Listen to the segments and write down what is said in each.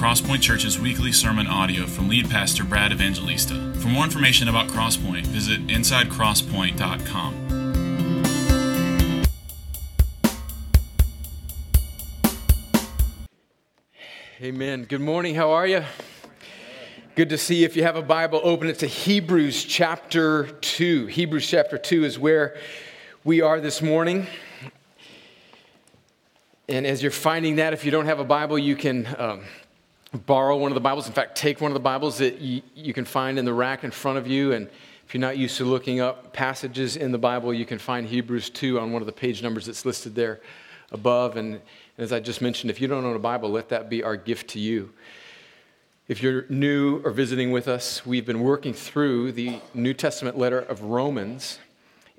Crosspoint Church's weekly sermon audio from lead pastor Brad Evangelista. For more information about Crosspoint, visit insidecrosspoint.com. Amen. Good morning. How are you? Good to see you. If you have a Bible, open it to Hebrews chapter 2. Hebrews chapter 2 is where we are this morning. And as you're finding that, if you don't have a Bible, you can um, borrow one of the Bibles. In fact, take one of the Bibles that you, you can find in the rack in front of you. And if you're not used to looking up passages in the Bible, you can find Hebrews 2 on one of the page numbers that's listed there above. And as I just mentioned, if you don't own a Bible, let that be our gift to you. If you're new or visiting with us, we've been working through the New Testament letter of Romans.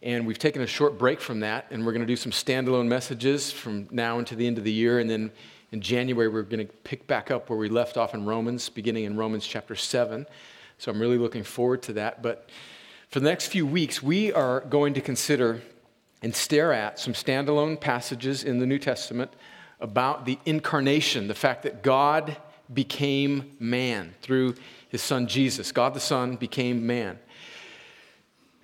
And we've taken a short break from that, and we're going to do some standalone messages from now until the end of the year. And then in January, we're going to pick back up where we left off in Romans, beginning in Romans chapter 7. So I'm really looking forward to that. But for the next few weeks, we are going to consider and stare at some standalone passages in the New Testament about the incarnation, the fact that God became man through his son Jesus. God the Son became man.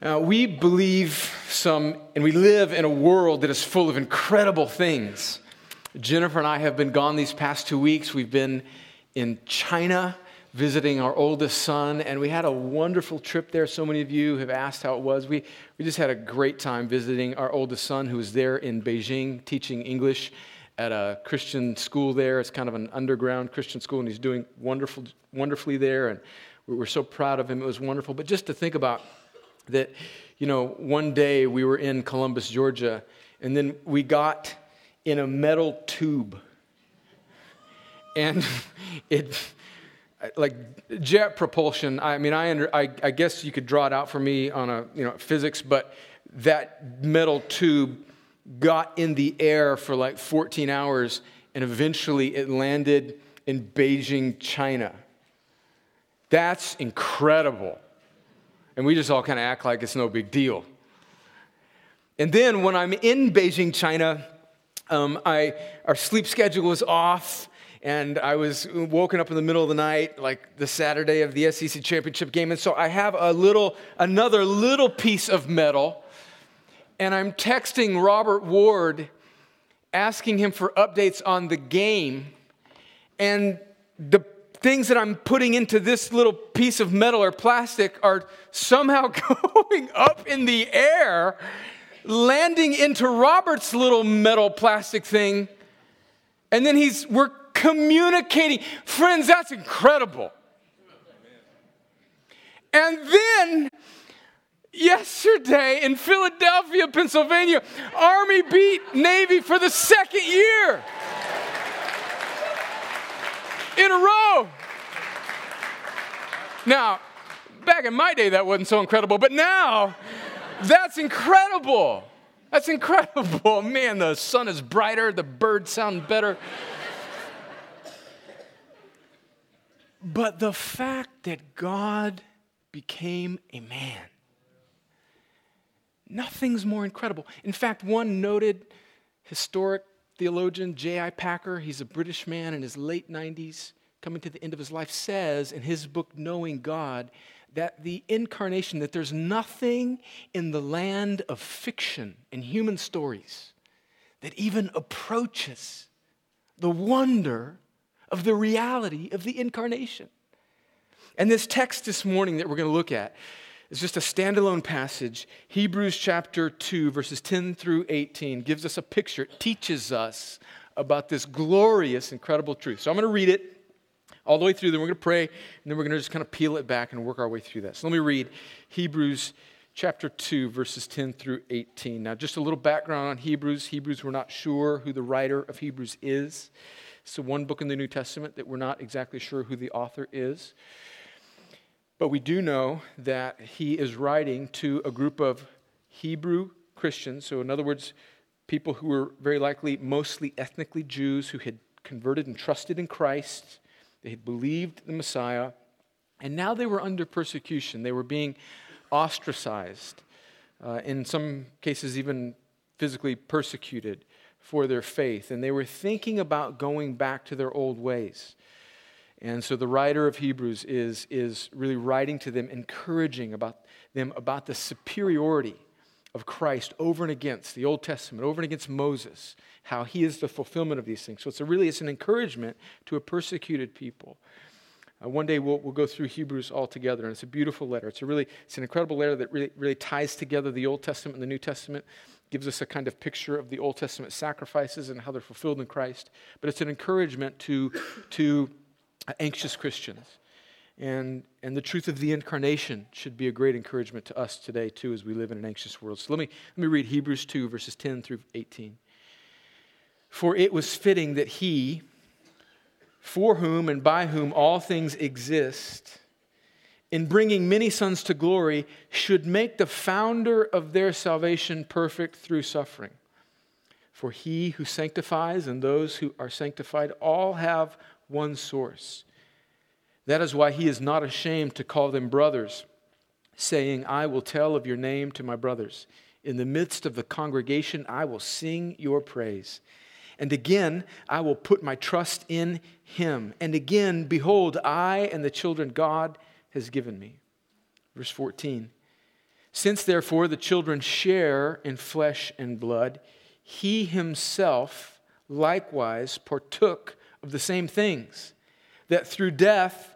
Uh, we believe some, and we live in a world that is full of incredible things. Jennifer and I have been gone these past two weeks. We've been in China visiting our oldest son, and we had a wonderful trip there. So many of you have asked how it was. We, we just had a great time visiting our oldest son, who was there in Beijing teaching English at a Christian school there. It's kind of an underground Christian school, and he's doing wonderful, wonderfully there. And we're so proud of him. It was wonderful. But just to think about that, you know, one day we were in Columbus, Georgia, and then we got in a metal tube. And it, like jet propulsion, I mean, I, under, I, I guess you could draw it out for me on a, you know, physics, but that metal tube got in the air for like 14 hours and eventually it landed in Beijing, China. That's incredible. And we just all kind of act like it's no big deal. And then when I'm in Beijing, China, um, I, our sleep schedule was off, and I was woken up in the middle of the night, like the Saturday of the SEC championship game. And so I have a little, another little piece of metal, and I'm texting Robert Ward, asking him for updates on the game. And the things that I'm putting into this little piece of metal or plastic are somehow going up in the air, landing into Robert's little metal plastic thing. And then he's, we're communicating. Friends, that's incredible. And then yesterday in Philadelphia, Pennsylvania, Army beat Navy for the second year in a row. Now, back in my day, that wasn't so incredible, but now, that's incredible. That's incredible. Man, the sun is brighter, the birds sound better. But the fact that God became a man, nothing's more incredible. In fact, one noted historic theologian, J.I. Packer, he's a British man in his late 90s, coming to the end of his life, says in his book, Knowing God, that the incarnation, that there's nothing in the land of fiction and human stories that even approaches the wonder of the reality of the incarnation. And this text this morning that we're going to look at is just a standalone passage. Hebrews chapter 2, verses 10 through 18, gives us a picture, it teaches us about this glorious, incredible truth. So I'm going to read it all the way through, then we're going to pray, and then we're going to just kind of peel it back and work our way through that. So let me read Hebrews chapter 2, verses 10 through 18. Now, just a little background on Hebrews. Hebrews, we're not sure who the writer of Hebrews is. It's the one book in the New Testament that we're not exactly sure who the author is. But we do know that he is writing to a group of Hebrew Christians. So, in other words, people who were very likely mostly ethnically Jews who had converted and trusted in Christ. They had believed the Messiah. And now they were under persecution. They were being ostracized, uh, in some cases, even physically persecuted for their faith. And they were thinking about going back to their old ways. And so the writer of Hebrews is, is really writing to them, encouraging about them about the superiority of Christ over and against the Old Testament, over and against Moses, how he is the fulfillment of these things. So it's a really it's an encouragement to a persecuted people. Uh, one day we'll, we'll go through Hebrews all together, and it's a beautiful letter. It's a really it's an incredible letter that really, really ties together the Old Testament and the New Testament, gives us a kind of picture of the Old Testament sacrifices and how they're fulfilled in Christ. But it's an encouragement to, to anxious Christians. And, and the truth of the incarnation should be a great encouragement to us today, too, as we live in an anxious world. So let me, let me read Hebrews 2, verses 10 through 18. For it was fitting that he, for whom and by whom all things exist, in bringing many sons to glory, should make the founder of their salvation perfect through suffering. For he who sanctifies and those who are sanctified all have one source. That is why he is not ashamed to call them brothers, saying, I will tell of your name to my brothers. In the midst of the congregation, I will sing your praise. And again, I will put my trust in him. And again, behold, I and the children God has given me. Verse 14. Since therefore the children share in flesh and blood, he himself likewise partook of the same things, that through death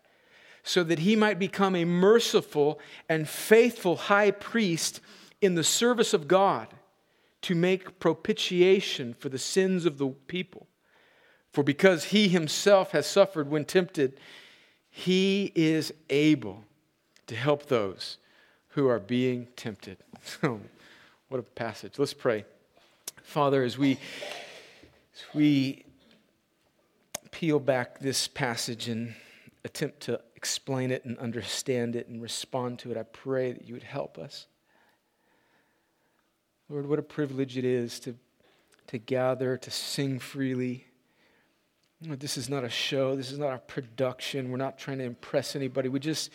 so that he might become a merciful and faithful high priest in the service of God to make propitiation for the sins of the people. For because he himself has suffered when tempted, he is able to help those who are being tempted. So, what a passage. Let's pray. Father, as we, as we peel back this passage and attempt to explain it and understand it and respond to it. I pray that you would help us. Lord, what a privilege it is to, to gather, to sing freely. This is not a show. This is not a production. We're not trying to impress anybody. We just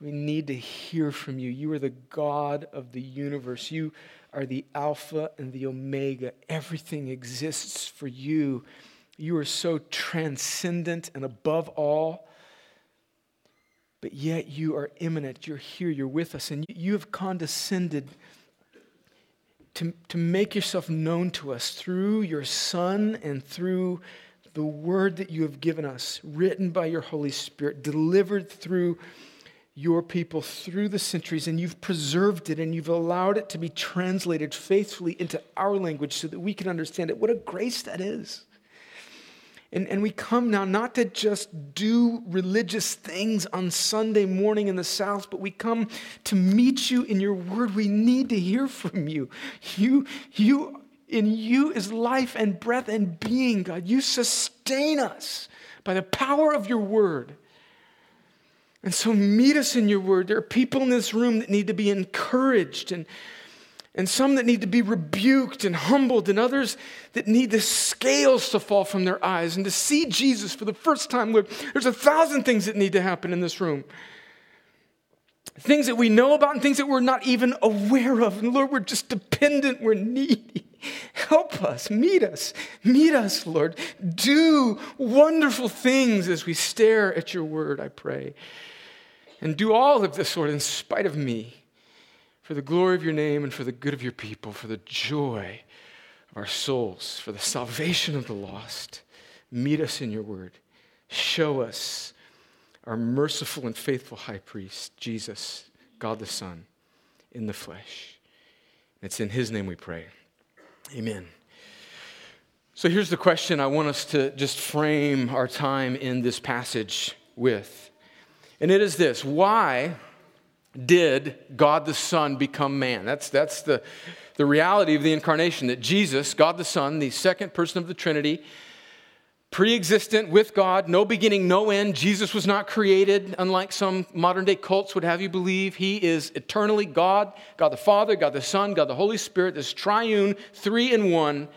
we need to hear from you. You are the God of the universe. You are the Alpha and the Omega. Everything exists for you. You are so transcendent and above all but yet you are immanent. You're here, you're with us, and you have condescended to, to make yourself known to us through your Son and through the word that you have given us, written by your Holy Spirit, delivered through your people through the centuries, and you've preserved it and you've allowed it to be translated faithfully into our language so that we can understand it. What a grace that is. And, and we come now not to just do religious things on Sunday morning in the South, but we come to meet you in your word. We need to hear from you. You, you in you is life and breath and being, God. You sustain us by the power of your word. And so meet us in your word. There are people in this room that need to be encouraged and and some that need to be rebuked and humbled, and others that need the scales to fall from their eyes and to see Jesus for the first time. Lord, there's a thousand things that need to happen in this room. Things that we know about and things that we're not even aware of. And Lord, we're just dependent, we're needy. Help us, meet us, meet us, Lord. Do wonderful things as we stare at your word, I pray. And do all of this, Lord, in spite of me for the glory of your name and for the good of your people, for the joy of our souls, for the salvation of the lost. Meet us in your word. Show us our merciful and faithful high priest, Jesus, God the Son, in the flesh. It's in his name we pray. Amen. So here's the question I want us to just frame our time in this passage with. And it is this why did God the Son become man? That's, that's the, the reality of the incarnation that Jesus, God the Son, the second person of the Trinity, pre existent with God, no beginning, no end. Jesus was not created, unlike some modern day cults would have you believe. He is eternally God, God the Father, God the Son, God the Holy Spirit, this triune, three in one,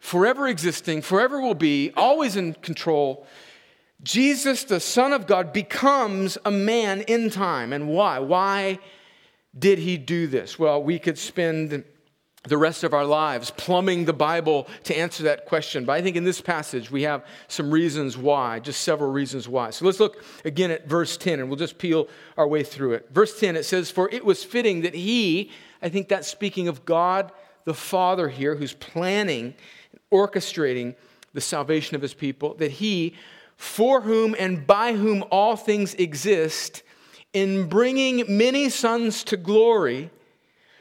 forever existing, forever will be, always in control. Jesus, the Son of God, becomes a man in time. And why? Why did he do this? Well, we could spend the rest of our lives plumbing the Bible to answer that question. But I think in this passage we have some reasons why, just several reasons why. So let's look again at verse 10 and we'll just peel our way through it. Verse 10 it says, For it was fitting that he, I think that's speaking of God the Father here, who's planning, orchestrating the salvation of his people, that he, for whom and by whom all things exist, in bringing many sons to glory,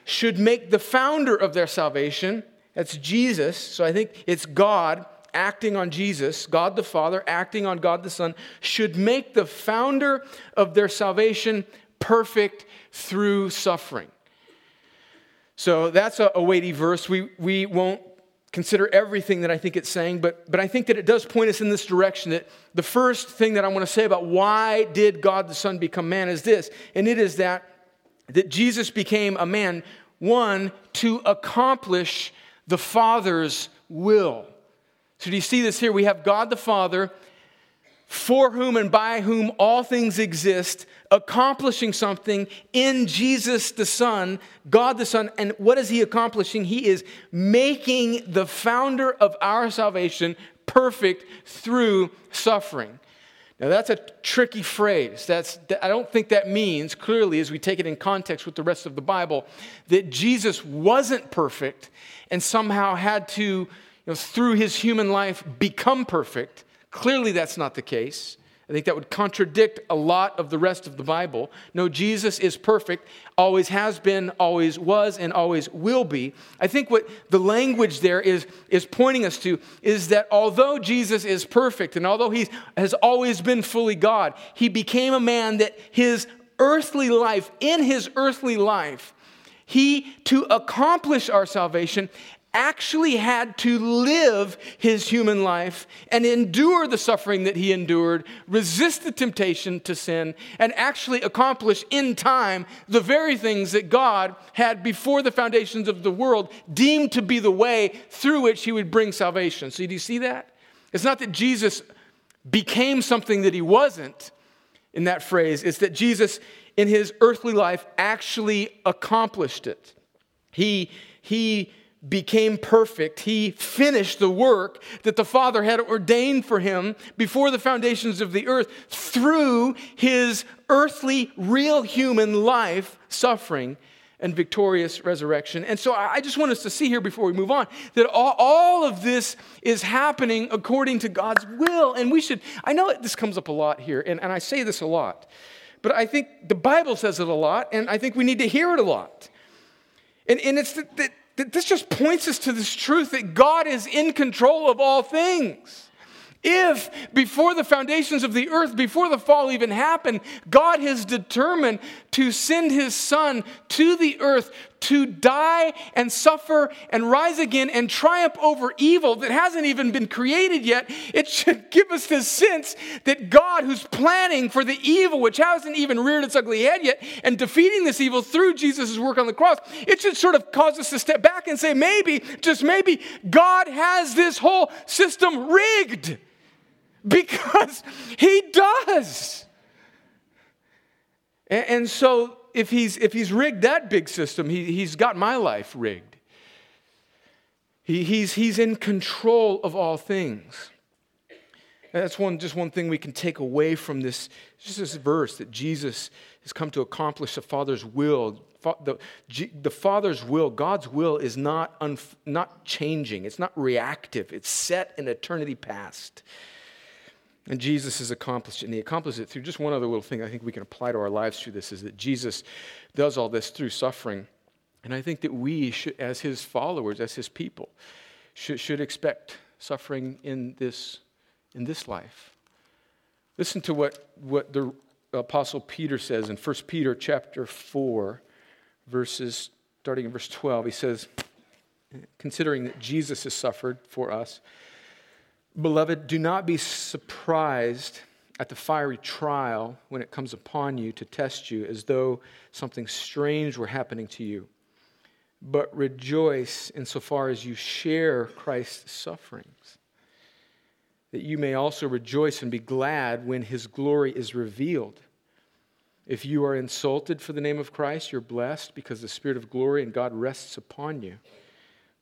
should make the founder of their salvation, that's Jesus. So I think it's God acting on Jesus, God the Father acting on God the Son, should make the founder of their salvation perfect through suffering. So that's a, a weighty verse. We, we won't consider everything that I think it's saying, but, but I think that it does point us in this direction. That the first thing that I want to say about why did God the Son become man is this, and it is that that Jesus became a man, one, to accomplish the Father's will. So, do you see this here? We have God the Father, for whom and by whom all things exist, accomplishing something in Jesus the Son, God the Son. And what is He accomplishing? He is making the founder of our salvation perfect through suffering. Now, that's a tricky phrase. That's, I don't think that means, clearly, as we take it in context with the rest of the Bible, that Jesus wasn't perfect and somehow had to, you know, through his human life, become perfect. Clearly, that's not the case. I think that would contradict a lot of the rest of the Bible. No, Jesus is perfect, always has been, always was, and always will be. I think what the language there is, is pointing us to is that although Jesus is perfect and although he has always been fully God, he became a man that his earthly life, in his earthly life, he, to accomplish our salvation, actually had to live his human life and endure the suffering that he endured, resist the temptation to sin, and actually accomplish in time the very things that God had before the foundations of the world deemed to be the way through which he would bring salvation. So, do you see that? It's not that Jesus became something that he wasn't in that phrase, it's that Jesus, in his earthly life, actually accomplished it. He, he, became perfect. He finished the work that the Father had ordained for him before the foundations of the earth through his earthly, real human life, suffering, and victorious resurrection. And so I just want us to see here before we move on that all, of this is happening according to God's will. And we should, I know this comes up a lot here, and, and I say this a lot, but I think the Bible says it a lot, and I think we need to hear it a lot. And, and it's that this just points us to this truth that God is in control of all things. If before the foundations of the earth, before the fall even happened, God has determined to send his son to the earth to die and suffer and rise again and triumph over evil that hasn't even been created yet, it should give us this sense that God, who's planning for the evil, which hasn't even reared its ugly head yet, and defeating this evil through Jesus' work on the cross, it should sort of cause us to step back and say, maybe, just maybe, God has this whole system rigged because he does. And, so if he's, if he's rigged that big system, he, he's got my life rigged. He, he's, he's in control of all things. That's one, just one thing we can take away from this, just this verse that Jesus has come to accomplish the Father's will. The, the Father's will, God's will, is not, unf, not changing, it's not reactive, it's set in eternity past. And Jesus has accomplished it, and he accomplished it through just one other little thing I think we can apply to our lives through this is that Jesus does all this through suffering. And I think that we, should, as his followers, as his people, should, should expect suffering in this, in this life. Listen to what, what the Apostle Peter says in 1 Peter chapter 4, verses starting in verse 12. He says, considering that Jesus has suffered for us, Beloved, do not be surprised at the fiery trial when it comes upon you to test you as though something strange were happening to you. But rejoice insofar as you share Christ's sufferings, that you may also rejoice and be glad when his glory is revealed. If you are insulted for the name of Christ, you're blessed because the Spirit of glory and God rests upon you.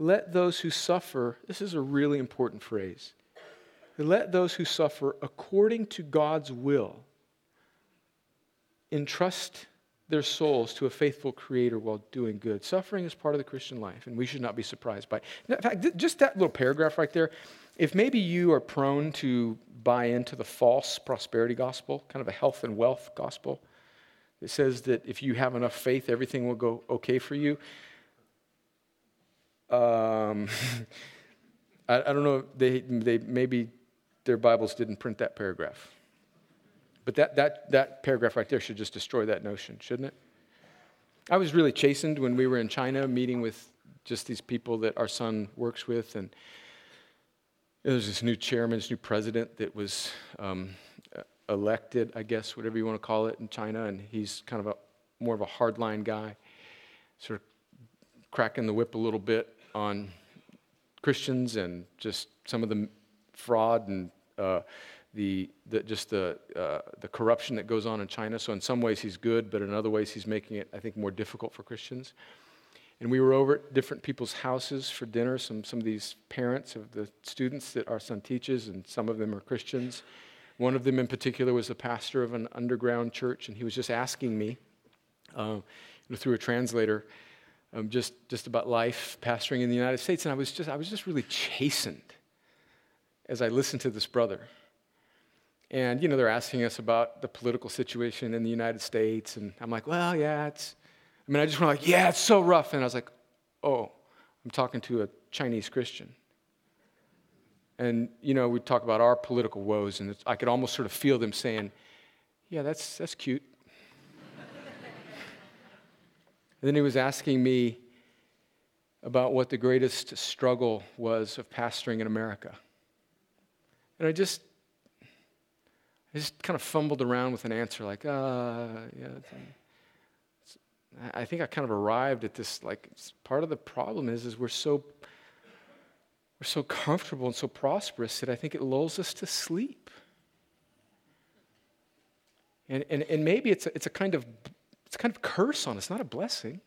let those who suffer, this is a really important phrase, let those who suffer according to God's will entrust their souls to a faithful creator while doing good. Suffering is part of the Christian life, and we should not be surprised by it. In fact, just that little paragraph right there, if maybe you are prone to buy into the false prosperity gospel, kind of a health and wealth gospel, it says that if you have enough faith, everything will go okay for you. Um, I, I, don't know. They, they maybe their Bibles didn't print that paragraph. But that, that, that paragraph right there should just destroy that notion, shouldn't it? I was really chastened when we were in China meeting with just these people that our son works with. And there's this new chairman, this new president that was um, elected, I guess, whatever you want to call it, in China. And he's kind of a more of a hardline guy, sort of cracking the whip a little bit on Christians and just some of the fraud and uh, the, the, just the, uh, the corruption that goes on in China. So, in some ways, he's good, but in other ways, he's making it, I think, more difficult for Christians. And we were over at different people's houses for dinner, some, some of these parents of the students that our son teaches, and some of them are Christians. One of them in particular was the pastor of an underground church, and he was just asking me uh, through a translator um, just, just about life pastoring in the United States. And I was just, I was just really chastened as I listened to this brother. And, you know, they're asking us about the political situation in the United States. And I'm like, well, yeah, it's, I mean, I just went like, yeah, it's so rough. And I was like, oh, I'm talking to a Chinese Christian. And, you know, we talk about our political woes, and I could almost sort of feel them saying, yeah, that's, that's cute. And then he was asking me about what the greatest struggle was of pastoring in America. And I just, I just kind of fumbled around with an answer like, uh, yeah. I think I kind of arrived at this, like, part of the problem is, is we're so, we're so comfortable and so prosperous that I think it lulls us to sleep. And, and, and maybe it's a, it's a kind of, it's kind of a curse on us, not a blessing.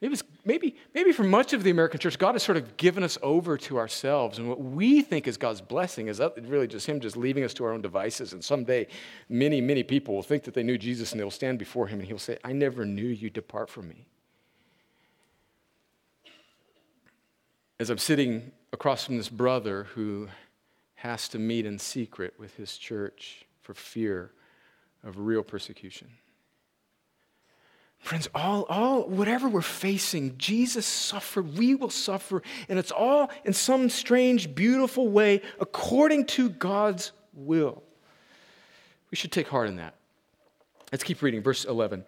Maybe, maybe, maybe for much of the American church, God has sort of given us over to ourselves. And what we think is God's blessing is really just Him just leaving us to our own devices. And someday, many, many people will think that they knew Jesus and they'll stand before Him and He'll say, I never knew you, depart from me. As I'm sitting across from this brother who has to meet in secret with his church for fear of real persecution. Friends, all, all, whatever we're facing, Jesus suffered, we will suffer, and it's all in some strange, beautiful way according to God's will. We should take heart in that. Let's keep reading, verse 11.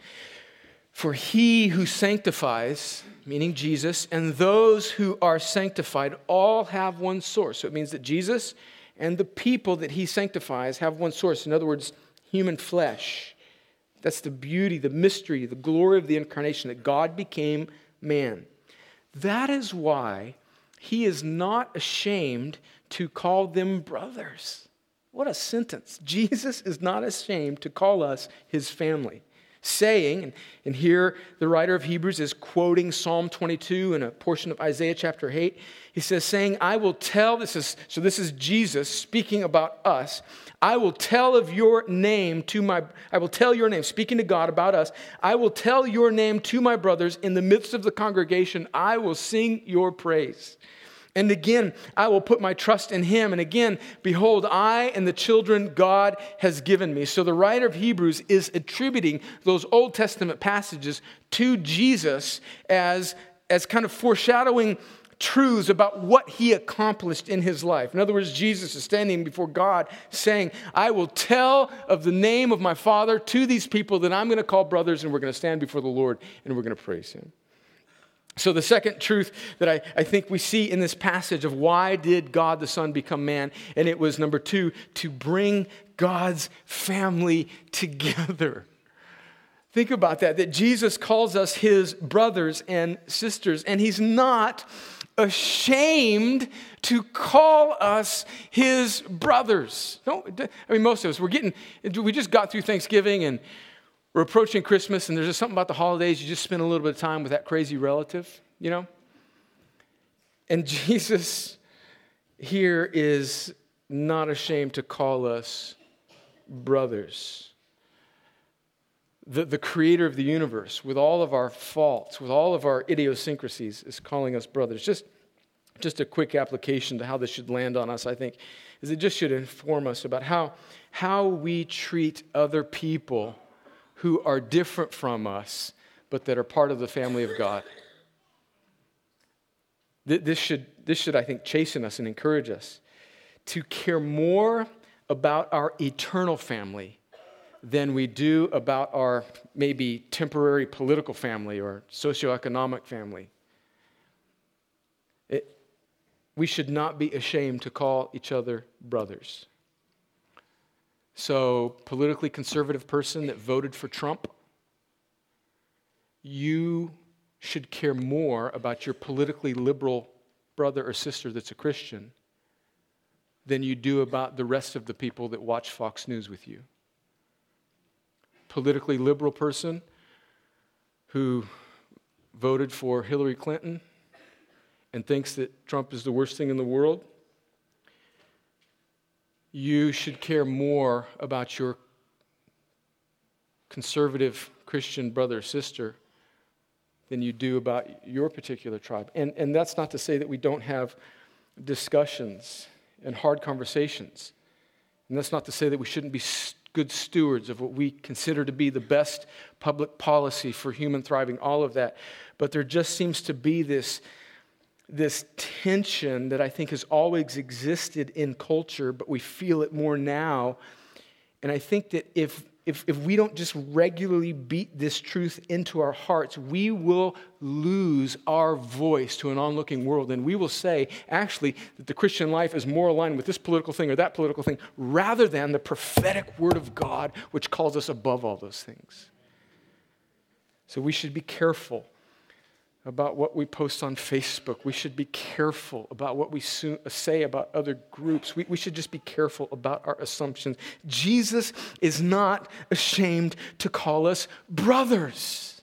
For he who sanctifies, meaning Jesus, and those who are sanctified all have one source. So it means that Jesus and the people that he sanctifies have one source. In other words, human flesh. That's the beauty, the mystery, the glory of the incarnation that God became man. That is why he is not ashamed to call them brothers. What a sentence. Jesus is not ashamed to call us his family saying, and here the writer of Hebrews is quoting Psalm 22 and a portion of Isaiah chapter 8. He says, saying, I will tell, this is, so this is Jesus speaking about us. I will tell of your name to my, I will tell your name, speaking to God about us. I will tell your name to my brothers in the midst of the congregation. I will sing your praise. And again, I will put my trust in him. And again, behold, I and the children God has given me. So the writer of Hebrews is attributing those Old Testament passages to Jesus as, as kind of foreshadowing truths about what he accomplished in his life. In other words, Jesus is standing before God saying, I will tell of the name of my Father to these people that I'm going to call brothers, and we're going to stand before the Lord and we're going to praise him. So, the second truth that I, I think we see in this passage of why did God the Son become man, and it was number two, to bring God's family together. Think about that, that Jesus calls us his brothers and sisters, and he's not ashamed to call us his brothers. Don't, I mean, most of us, we're getting, we just got through Thanksgiving and we're approaching Christmas, and there's just something about the holidays. You just spend a little bit of time with that crazy relative, you know? And Jesus here is not ashamed to call us brothers. The, the creator of the universe, with all of our faults, with all of our idiosyncrasies, is calling us brothers. Just, just a quick application to how this should land on us, I think, is it just should inform us about how, how we treat other people who are different from us, but that are part of the family of God. This should, this should, I think, chasten us and encourage us to care more about our eternal family than we do about our maybe temporary political family or socioeconomic family. It, we should not be ashamed to call each other brothers. So, politically conservative person that voted for Trump, you should care more about your politically liberal brother or sister that's a Christian than you do about the rest of the people that watch Fox News with you. Politically liberal person who voted for Hillary Clinton and thinks that Trump is the worst thing in the world you should care more about your conservative Christian brother or sister than you do about your particular tribe. And, and that's not to say that we don't have discussions and hard conversations. And that's not to say that we shouldn't be good stewards of what we consider to be the best public policy for human thriving, all of that. But there just seems to be this this tension that I think has always existed in culture, but we feel it more now. And I think that if, if, if we don't just regularly beat this truth into our hearts, we will lose our voice to an onlooking world. And we will say, actually, that the Christian life is more aligned with this political thing or that political thing, rather than the prophetic word of God, which calls us above all those things. So we should be careful about what we post on Facebook. We should be careful about what we say about other groups. We, we should just be careful about our assumptions. Jesus is not ashamed to call us brothers.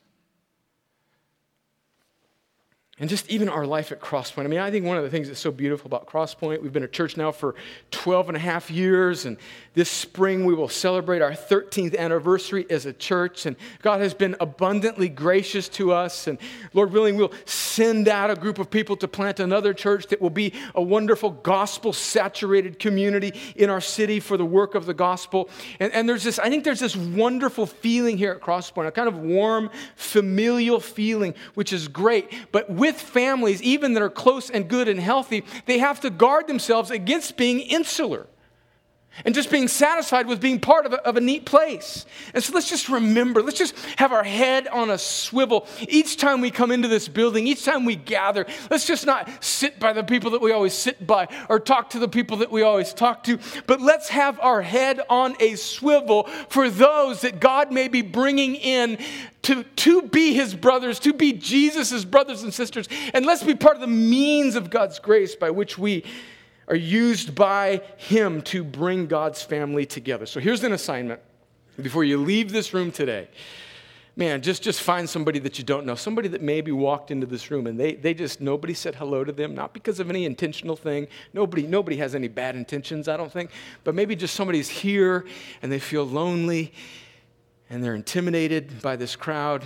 And just even our life at Crosspoint. I mean, I think one of the things that's so beautiful about Crosspoint, we've been a church now for 12 and a half years, and this spring we will celebrate our 13th anniversary as a church. And God has been abundantly gracious to us. And Lord willing, we'll send out a group of people to plant another church that will be a wonderful gospel saturated community in our city for the work of the gospel. And, and there's this, I think there's this wonderful feeling here at Crosspoint, a kind of warm, familial feeling, which is great. But with families, even that are close and good and healthy, they have to guard themselves against being insular and just being satisfied with being part of a, of a, neat place. And so let's just remember, let's just have our head on a swivel each time we come into this building, each time we gather. Let's just not sit by the people that we always sit by or talk to the people that we always talk to, but let's have our head on a swivel for those that God may be bringing in to, to be his brothers, to be Jesus' brothers and sisters. And let's be part of the means of God's grace by which we are used by Him to bring God's family together. So here's an assignment before you leave this room today. Man, just, just find somebody that you don't know, somebody that maybe walked into this room and they, they just, nobody said hello to them, not because of any intentional thing. Nobody, nobody has any bad intentions, I don't think, but maybe just somebody's here and they feel lonely and they're intimidated by this crowd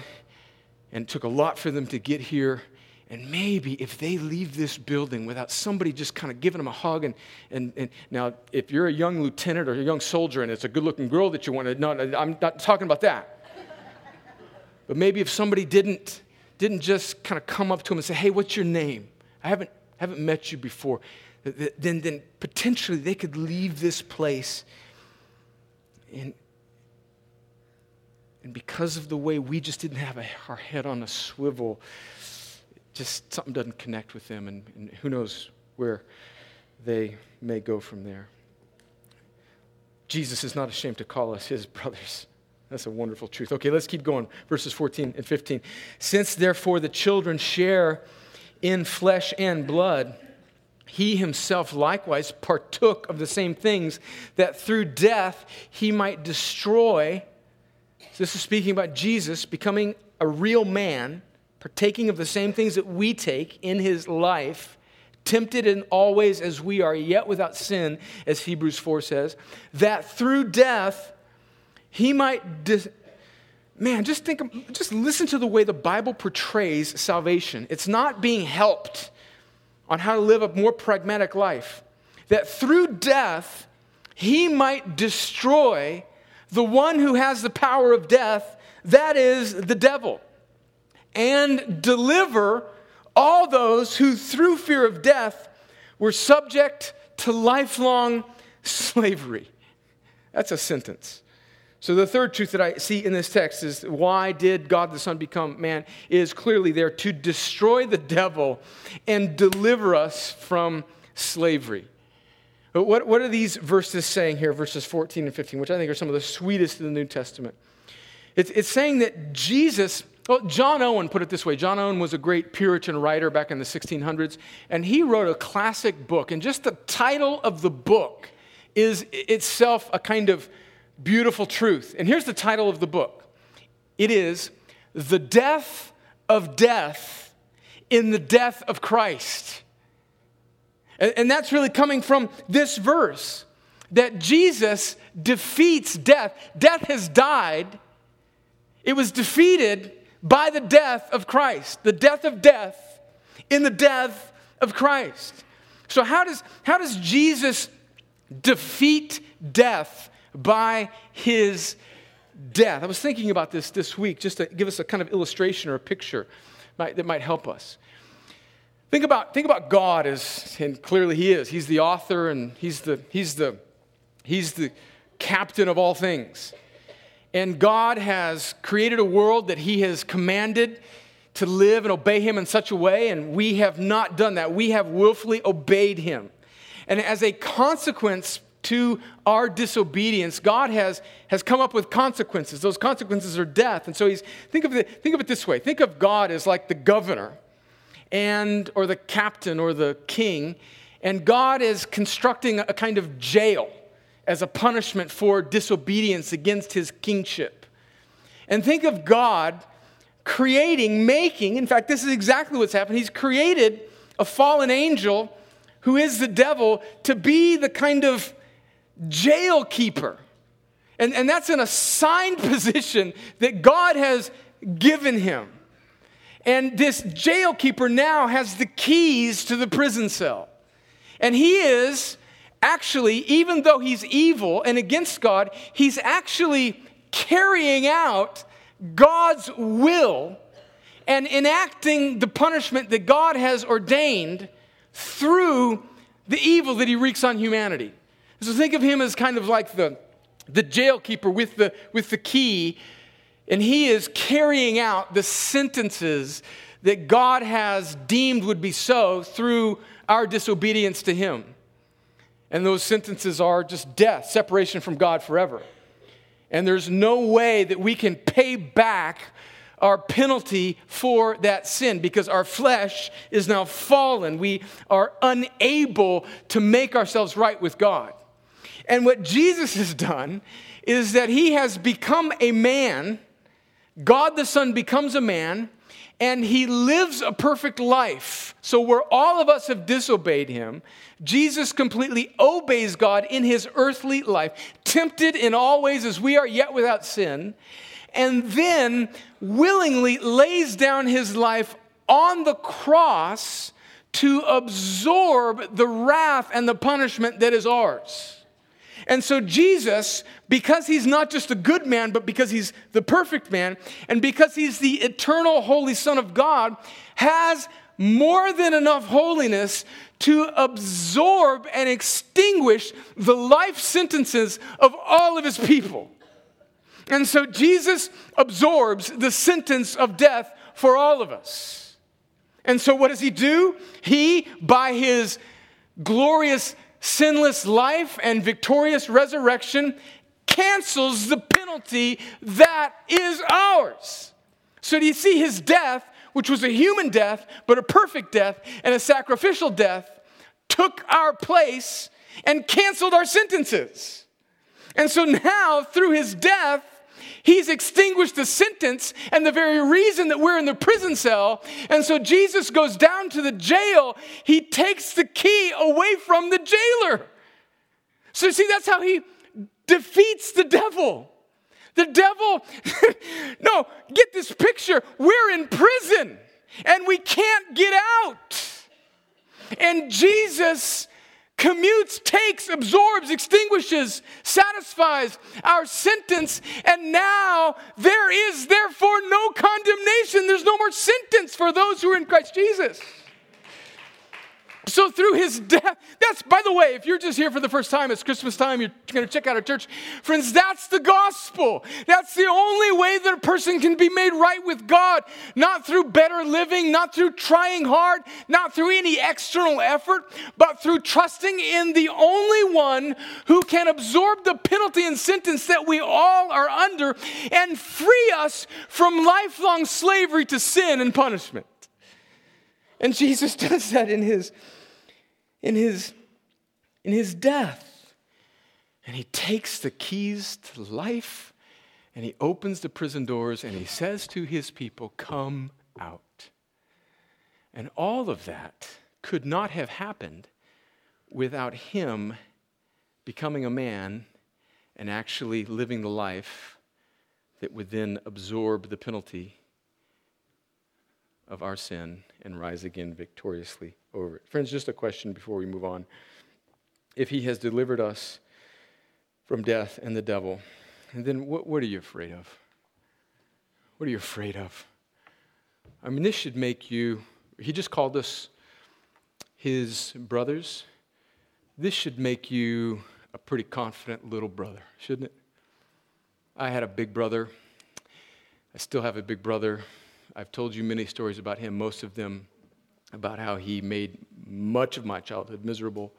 and it took a lot for them to get here And maybe if they leave this building without somebody just kind of giving them a hug, and, and, and now if you're a young lieutenant or a young soldier and it's a good looking girl that you want to, no, I'm not talking about that. but maybe if somebody didn't, didn't just kind of come up to them and say, hey, what's your name? I haven't, haven't met you before. Then, then potentially they could leave this place and, and because of the way we just didn't have a, our head on a swivel, just something doesn't connect with them, and, and who knows where they may go from there. Jesus is not ashamed to call us his brothers. That's a wonderful truth. Okay, let's keep going. Verses 14 and 15. Since therefore the children share in flesh and blood, he himself likewise partook of the same things, that through death he might destroy. So this is speaking about Jesus becoming a real man, partaking of the same things that we take in his life, tempted in always as we are, yet without sin, as Hebrews 4 says, that through death he might. Dis- Man, just think, just listen to the way the Bible portrays salvation. It's not being helped on how to live a more pragmatic life. That through death, he might destroy the one who has the power of death, that is the devil, and deliver all those who, through fear of death, were subject to lifelong slavery. That's a sentence. So, the third truth that I see in this text is why did God the Son become man is clearly there to destroy the devil and deliver us from slavery. But what, what are these verses saying here, verses 14 and 15, which I think are some of the sweetest in the New Testament? It's, it's saying that Jesus, well, John Owen put it this way. John Owen was a great Puritan writer back in the 1600s, and he wrote a classic book. And just the title of the book is itself a kind of beautiful truth. And here's the title of the book it is The Death of Death in the Death of Christ. And, that's really coming from this verse that Jesus defeats death. Death has died, it was defeated by the death of Christ, the death of death in the death of Christ. So, how does, how does Jesus defeat death by his death. I was thinking about this this week just to give us a kind of illustration or a picture that might help us. Think about, think about God as, and clearly He is. He's the author and He's the, he's, the, he's the captain of all things. And God has created a world that He has commanded to live and obey Him in such a way, and we have not done that. We have willfully obeyed Him. And as a consequence, to our disobedience, God has, has come up with consequences. Those consequences are death. And so he's think of it, think of it this way. Think of God as like the governor and or the captain or the king, and God is constructing a kind of jail as a punishment for disobedience against his kingship. And think of God creating, making, in fact, this is exactly what's happened. He's created a fallen angel who is the devil to be the kind of jail keeper. And, and that's an assigned position that God has given him. And this jail keeper now has the keys to the prison cell. And he is actually, even though he's evil and against God, he's actually carrying out God's will and enacting the punishment that God has ordained through the evil that he wreaks on humanity. So think of him as kind of like the, the jailkeeper with the, with the key, and he is carrying out the sentences that God has deemed would be so through our disobedience to him. And those sentences are just death, separation from God forever. And there's no way that we can pay back our penalty for that sin because our flesh is now fallen. We are unable to make ourselves right with God. And what Jesus has done is that he has become a man. God the Son becomes a man, and he lives a perfect life. So, where all of us have disobeyed him, Jesus completely obeys God in his earthly life, tempted in all ways as we are, yet without sin, and then willingly lays down his life on the cross to absorb the wrath and the punishment that is ours. And so, Jesus, because he's not just a good man, but because he's the perfect man, and because he's the eternal holy Son of God, has more than enough holiness to absorb and extinguish the life sentences of all of his people. And so, Jesus absorbs the sentence of death for all of us. And so, what does he do? He, by his glorious sinless life and victorious resurrection cancels the penalty that is ours. So, do you see his death, which was a human death, but a perfect death and a sacrificial death, took our place and canceled our sentences? And so now, through his death, He's extinguished the sentence and the very reason that we're in the prison cell. And so Jesus goes down to the jail. He takes the key away from the jailer. So, see, that's how he defeats the devil. The devil, no, get this picture. We're in prison and we can't get out. And Jesus commutes, takes, absorbs, extinguishes, satisfies our sentence, and now there is therefore no condemnation. There's no more sentence for those who are in Christ Jesus. So through his death, that's, by the way, if you're just here for the first time, it's Christmas time, you're going to check out our church. Friends, that's the gospel. That's the only way that a person can be made right with God. Not through better living, not through trying hard, not through any external effort, but through trusting in the only one who can absorb the penalty and sentence that we all are under and free us from lifelong slavery to sin and punishment. And Jesus does that in his in his, in his death. And he takes the keys to life and he opens the prison doors and he says to his people, Come out. And all of that could not have happened without him becoming a man and actually living the life that would then absorb the penalty of our sin and rise again victoriously over it. Friends, just a question before we move on. If he has delivered us from death and the devil, and then what, what are you afraid of? What are you afraid of? I mean, this should make you, he just called us his brothers. This should make you a pretty confident little brother, shouldn't it? I had a big brother. I still have a big brother. I've told you many stories about him, most of them about how he made much of my childhood miserable.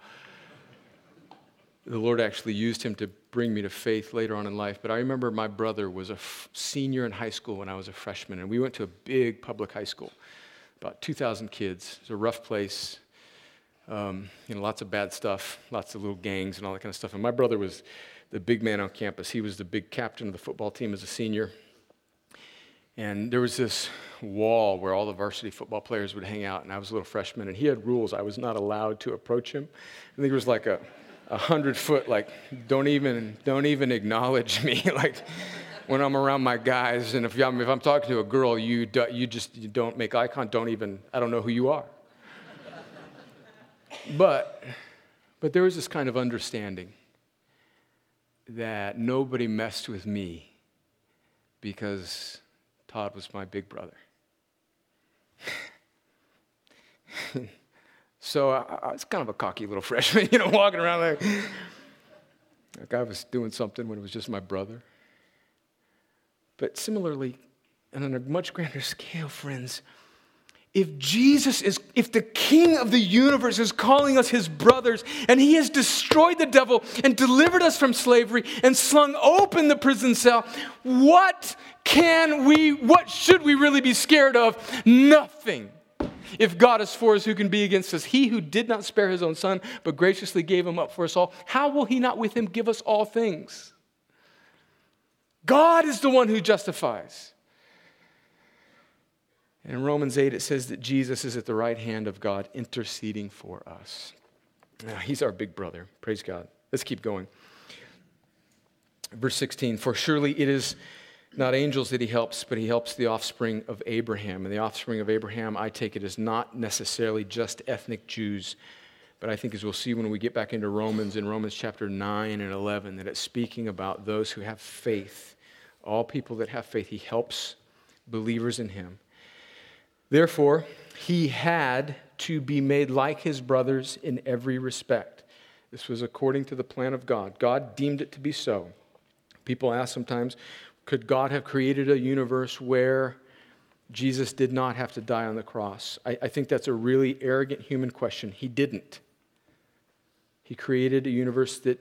The Lord actually used him to bring me to faith later on in life. But I remember my brother was a f- senior in high school when I was a freshman, and we went to a big public high school, about 2,000 kids. It's a rough place. Um, you know, lots of bad stuff, lots of little gangs and all that kind of stuff. And my brother was the big man on campus. He was the big captain of the football team as a senior. And there was this wall where all the varsity football players would hang out, and I was a little freshman, and he had rules. I was not allowed to approach him. I think it was like a, a hundred foot, like, don't even, don't even acknowledge me. like, when I'm around my guys, and if I'm, if I'm talking to a girl, you, do, you just you don't make eye contact, don't even, I don't know who you are. but, but there was this kind of understanding that nobody messed with me because Todd was my big brother. so I, I, was kind of a cocky little freshman, you know, walking around like, like I was doing something when it was just my brother. But similarly, and on a much grander scale, friends, if Jesus is, if the King of the universe is calling us his brothers, and he has destroyed the devil and delivered us from slavery and slung open the prison cell, what can we, what should we really be scared of? Nothing. If God is for us, who can be against us? He who did not spare his own son, but graciously gave him up for us all, how will he not with him give us all things? God is the one who justifies. And in Romans 8, it says that Jesus is at the right hand of God interceding for us. Now, he's our big brother. Praise God. Let's keep going. Verse 16 For surely it is not angels that he helps, but he helps the offspring of Abraham. And the offspring of Abraham, I take it, is not necessarily just ethnic Jews, but I think as we'll see when we get back into Romans, in Romans chapter 9 and 11, that it's speaking about those who have faith. All people that have faith, he helps believers in him. Therefore, he had to be made like his brothers in every respect. This was according to the plan of God. God deemed it to be so. People ask sometimes, could God have created a universe where Jesus did not have to die on the cross? I, I think that's a really arrogant human question. He didn't. He created a universe that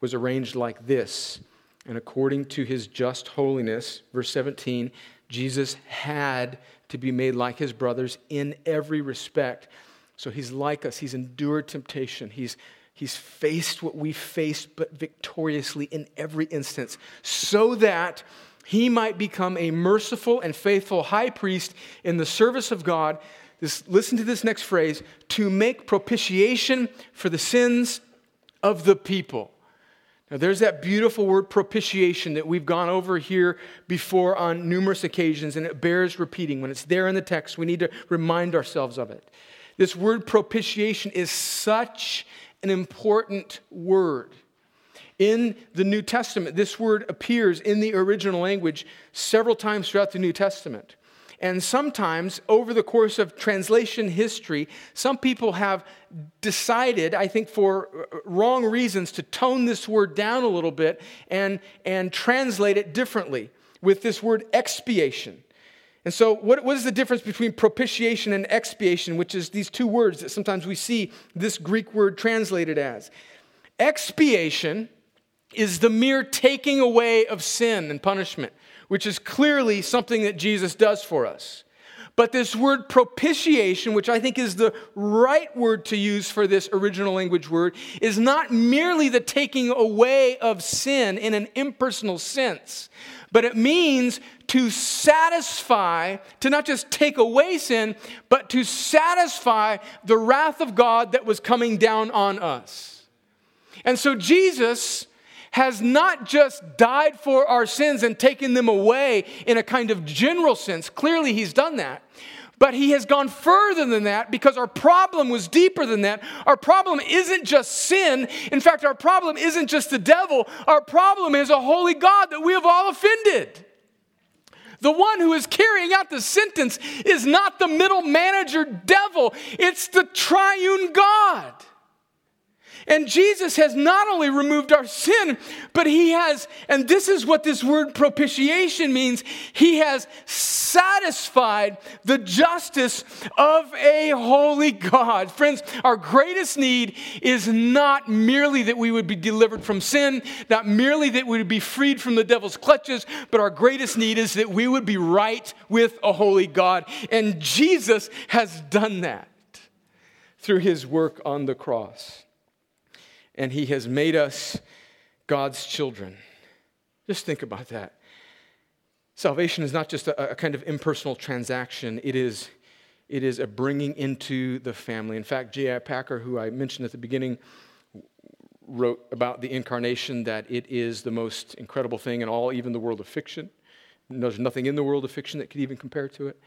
was arranged like this. And according to his just holiness, verse 17, Jesus had to be made like his brothers in every respect. So he's like us. He's endured temptation. He's He's faced what we faced, but victoriously in every instance, so that he might become a merciful and faithful high priest in the service of God. This, listen to this next phrase to make propitiation for the sins of the people. Now, there's that beautiful word propitiation that we've gone over here before on numerous occasions, and it bears repeating. When it's there in the text, we need to remind ourselves of it. This word propitiation is such an important word. In the New Testament, this word appears in the original language several times throughout the New Testament. And sometimes, over the course of translation history, some people have decided, I think for wrong reasons, to tone this word down a little bit and, and translate it differently with this word expiation. And so, what, what is the difference between propitiation and expiation, which is these two words that sometimes we see this Greek word translated as? Expiation is the mere taking away of sin and punishment, which is clearly something that Jesus does for us. But this word propitiation, which I think is the right word to use for this original language word, is not merely the taking away of sin in an impersonal sense, but it means to satisfy, to not just take away sin, but to satisfy the wrath of God that was coming down on us. And so Jesus has not just died for our sins and taken them away in a kind of general sense. Clearly, he's done that. But he has gone further than that because our problem was deeper than that. Our problem isn't just sin. In fact, our problem isn't just the devil. Our problem is a holy God that we have all offended. The one who is carrying out the sentence is not the middle manager devil, it's the triune God. And Jesus has not only removed our sin, but he has, and this is what this word propitiation means, he has satisfied the justice of a holy God. Friends, our greatest need is not merely that we would be delivered from sin, not merely that we would be freed from the devil's clutches, but our greatest need is that we would be right with a holy God. And Jesus has done that through his work on the cross and He has made us God's children. Just think about that. Salvation is not just a, a kind of impersonal transaction, it is, it is a bringing into the family. In fact, J.I. Packer, who I mentioned at the beginning, wrote about the incarnation that it is the most incredible thing in all, even the world of fiction. There's nothing in the world of fiction that could even compare to it.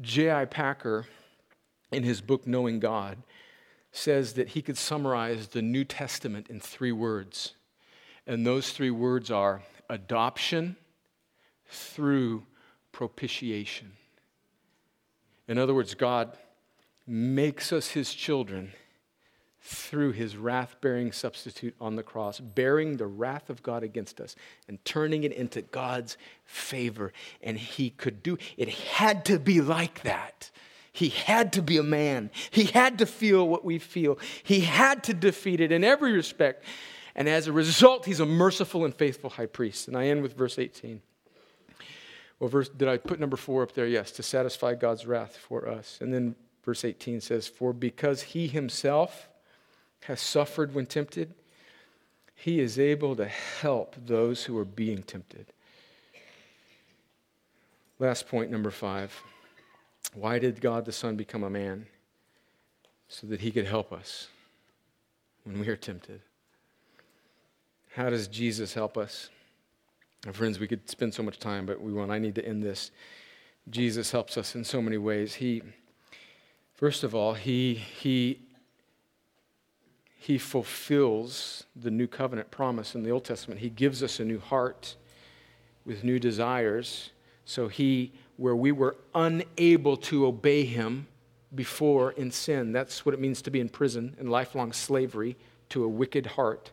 J.I. Packer, in his book Knowing God, says that he could summarize the New Testament in three words. And those three words are adoption through propitiation. In other words, God makes us his children through his wrath bearing substitute on the cross, bearing the wrath of God against us and turning it into God's favor. And he could do it, had to be like that. He had to be a man. He had to feel what we feel. He had to defeat it in every respect. And as a result, he's a merciful and faithful high priest. And I end with verse 18. Well, verse, did I put number four up there? Yes, to satisfy God's wrath for us. And then verse 18 says, For because he himself has suffered when tempted, he is able to help those who are being tempted. Last point, number five. Why did God the Son become a man? So that he could help us when we are tempted. How does Jesus help us? friends, we could spend so much time, but we won't. I need to end this. Jesus helps us in so many ways. He, first of all, he, he, he fulfills the new covenant promise in the Old Testament. He gives us a new heart with new desires. So he, where we were unable to obey him before in sin, that's what it means to be in prison and lifelong slavery to a wicked heart.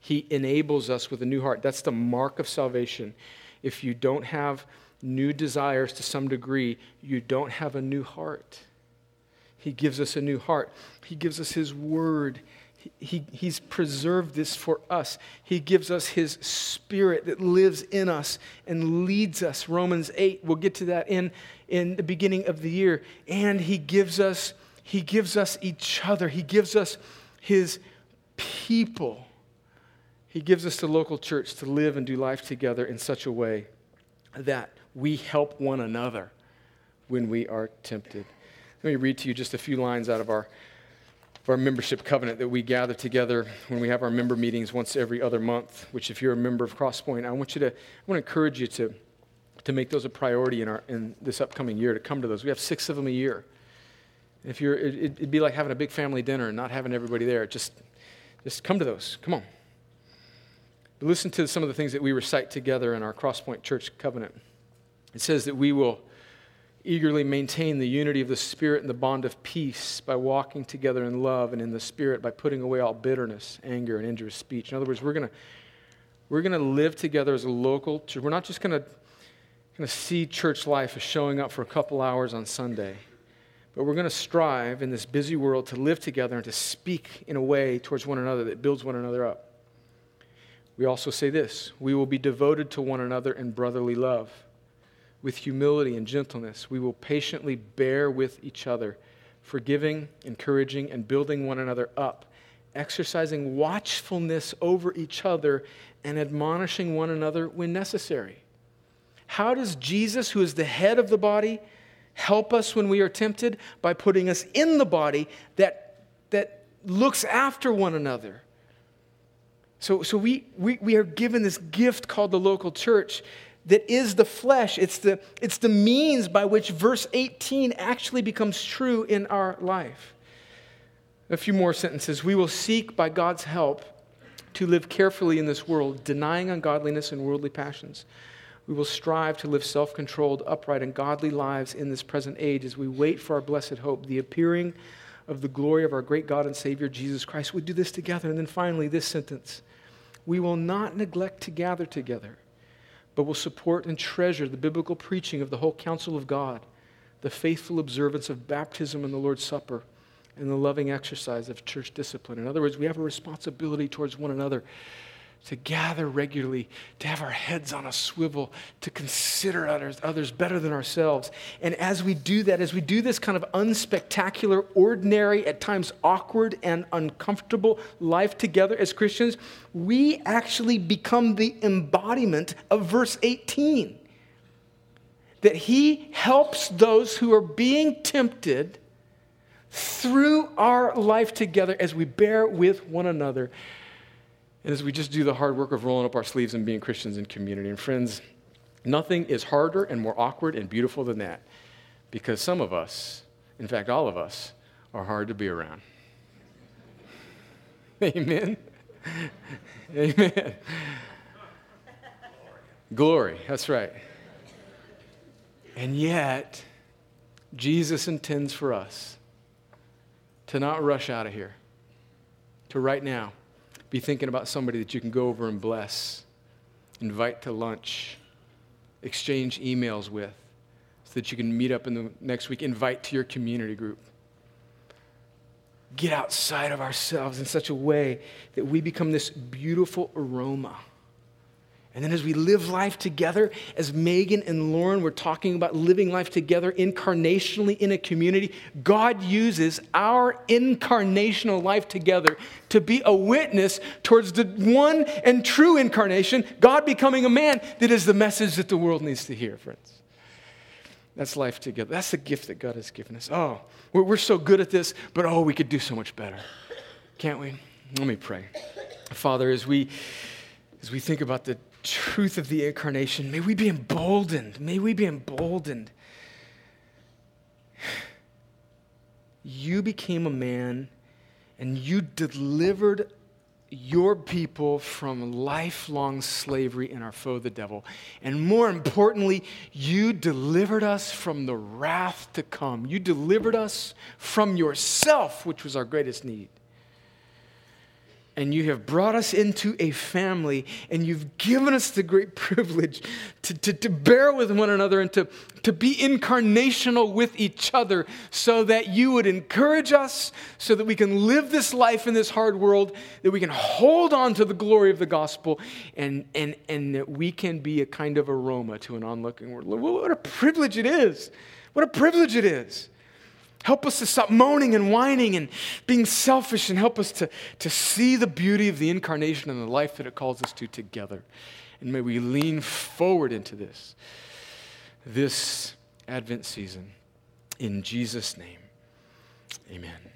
He enables us with a new heart. That's the mark of salvation. If you don't have new desires to some degree, you don't have a new heart. He gives us a new heart. He gives us His Word. He, he, he's preserved this for us. He gives us His Spirit that lives in us and leads us. Romans 8, we'll get to that in, in the beginning of the year. And He gives us, He gives us each other. He gives us His people. He gives us the local church to live and do life together in such a way that we help one another when we are tempted. Let me read to you just a few lines out of our, our membership covenant that we gather together when we have our member meetings once every other month, which, if you're a member of Crosspoint, I want you to, I want to encourage you to, to make those a priority in, our, in this upcoming year, to come to those. We have six of them a year. If you're, it, it'd be like having a big family dinner and not having everybody there. Just, just come to those. Come on. But listen to some of the things that we recite together in our Crosspoint Church covenant. It says that we will eagerly maintain the unity of the Spirit and the bond of peace by walking together in love and in the Spirit, by putting away all bitterness, anger, and injurious speech. In other words, we're going to we're going to live together as a local church. We're not just going to, going to see church life as showing up for a couple hours on Sunday, but we're going to strive in this busy world to live together and to speak in a way towards one another that builds one another up. We also say this we will be devoted to one another in brotherly love. With humility and gentleness, we will patiently bear with each other, forgiving, encouraging, and building one another up, exercising watchfulness over each other and admonishing one another when necessary. How does Jesus, who is the head of the body, help us when we are tempted? By putting us in the body that, that looks after one another so, so we, we, we are given this gift called the local church that is the flesh. It's the, it's the means by which verse 18 actually becomes true in our life. A few more sentences. We will seek by God's help to live carefully in this world, denying ungodliness and worldly passions. We will strive to live self controlled, upright, and godly lives in this present age as we wait for our blessed hope, the appearing of the glory of our great God and Savior Jesus Christ. We do this together. And then finally, this sentence we will not neglect to gather together, but will support and treasure the biblical preaching of the whole counsel of God, the faithful observance of baptism and the Lord's Supper, and the loving exercise of church discipline. In other words, we have a responsibility towards one another to gather regularly, to have our heads on a swivel, to consider others, others better than ourselves. And as we do that, as we do this kind of unspectacular, ordinary, at times awkward and uncomfortable life together as Christians, we actually become the embodiment of verse 18. That he helps those who are being tempted through our life together as we bear with one another and as we just do the hard work of rolling up our sleeves and being Christians in community. And friends, nothing is harder and more awkward and beautiful than that because some of us, in fact, all of us, are hard to be around. Amen. Amen. Glory, that's right. And yet, Jesus intends for us to not rush out of here, to right now be thinking about somebody that you can go over and bless, invite to lunch, exchange emails with, so that you can meet up in the next week, invite to your community group. Get outside of ourselves in such a way that we become this beautiful aroma and then as we live life together, as Megan and Lauren were talking about living life together incarnationally in a community, God uses our incarnational life together to be a witness towards the one and true incarnation, God becoming a man, that is the message that the world needs to hear, friends. That's life together. That's the gift that God has given us. Oh, we're so good at this, but oh, we could do so much better. Can't we? Let me pray. Father, as we as we think about the truth of the incarnation, may we be emboldened. May we be emboldened. You became a man and you delivered your people from lifelong slavery in our foe, the devil. And more importantly, you delivered us from the wrath to come. You delivered us from yourself, which was our greatest need and you have brought us into a family, and you've given us the great privilege to, to, to, bear with one another and to, to be incarnational with each other so that you would encourage us, so that we can live this life in this hard world, that we can hold on to the glory of the gospel, and, and, and that we can be a kind of aroma to an onlooking world. What a privilege it is! What a privilege it is! Help us to stop moaning and whining and being selfish and help us to, to see the beauty of the incarnation and the life that it calls us to together. And may we lean forward into this, this Advent season. In Jesus' name, amen.